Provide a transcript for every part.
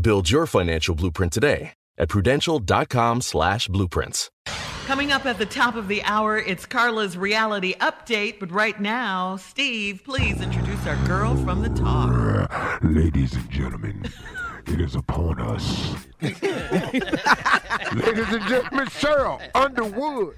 Build your financial blueprint today at prudential.com slash blueprints. Coming up at the top of the hour, it's Carla's reality update. But right now, Steve, please introduce our girl from the top. Ladies and gentlemen, it is upon us. Ladies and gentlemen, Cheryl Underwood.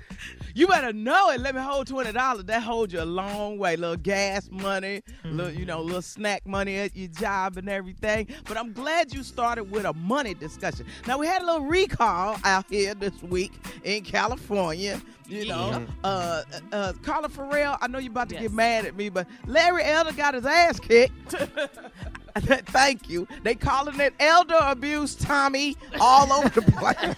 You better know it. Let me hold twenty dollars. That holds you a long way. Little gas money, little you know, little snack money at your job and everything. But I'm glad you started with a money discussion. Now we had a little recall out here this week in California. You know, uh, uh, Carla Ferrell. I know you're about to get mad at me, but Larry Elder got his ass kicked. Thank you. They calling it elder abuse, Tommy, all over the place.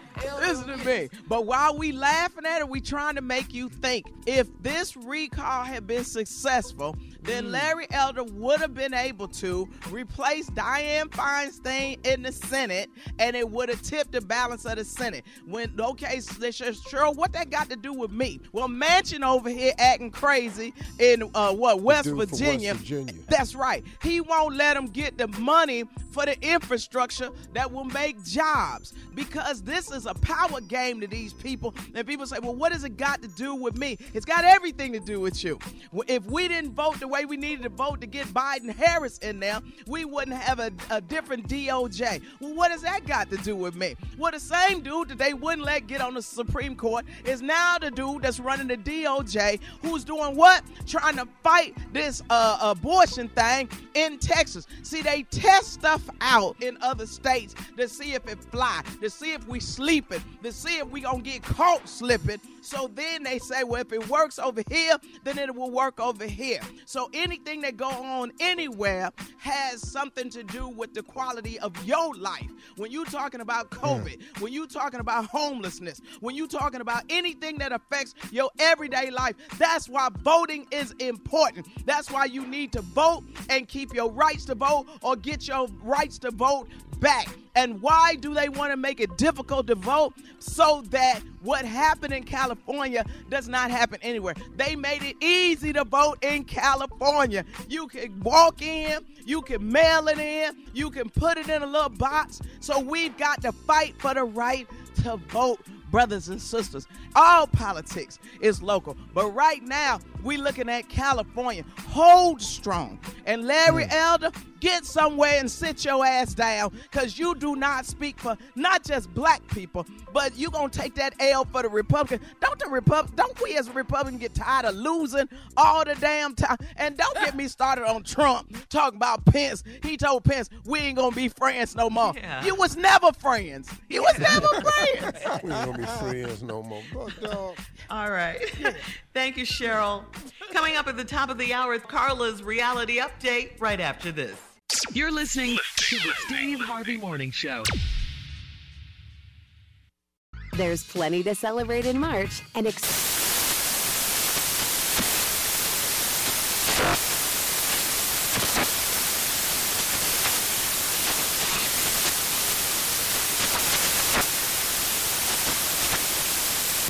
Listen to me. But while we laughing at it, we trying to make you think. If this recall had been successful, then Larry Elder would have been able to replace Dianne Feinstein in the Senate, and it would have tipped the balance of the Senate. When okay, sure, what that got to do with me? Well, Manchin over here acting crazy in uh, what West Virginia. West Virginia. That's right. He won't let him get the money for the infrastructure that will make jobs because this is a power game to these people. And people say, well, what has it got to do with me? It's got everything to do with you. If we didn't vote the way we needed to vote to get Biden Harris in there, we wouldn't have a, a different DOJ. Well, what has that got to do with me? Well, the same dude that they wouldn't let get on the Supreme Court is now the dude that's running the DOJ who's doing what? Trying to fight this uh, abortion thing in Texas. See, they test stuff out in other states to see if it fly, to see if we sleeping, to see if we gonna get caught slipping. So then they say, well, if it works over here, then it will work over here. So anything that go on anywhere has something to do with the quality of your life. When you talking about hmm. COVID, when you talking about homelessness, when you talking about anything that affects your everyday life, that's why voting is important. That's why you need to vote and keep your rights to vote or get your rights to vote back. And why do they want to make it difficult to vote? So that what happened in California does not happen anywhere. They made it easy to vote in California. You can walk in, you can mail it in, you can put it in a little box. So we've got to fight for the right to vote brothers and sisters. All politics is local. But right now, we looking at California. Hold strong. And Larry mm. Elder, get somewhere and sit your ass down because you do not speak for not just black people, but you going to take that L for the Republican. Don't the Repub- don't we as a Republican get tired of losing all the damn time? And don't get me started on Trump talking about Pence. He told Pence, we ain't going to be friends no more. Yeah. You was never friends. You was never friends. we ain't going to be friends no more. All right. Thank you, Cheryl. Coming up at the top of the hour is Carla's reality update right after this. You're listening to the Steve Harvey Morning Show. There's plenty to celebrate in March and. Ex-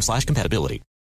slash compatibility.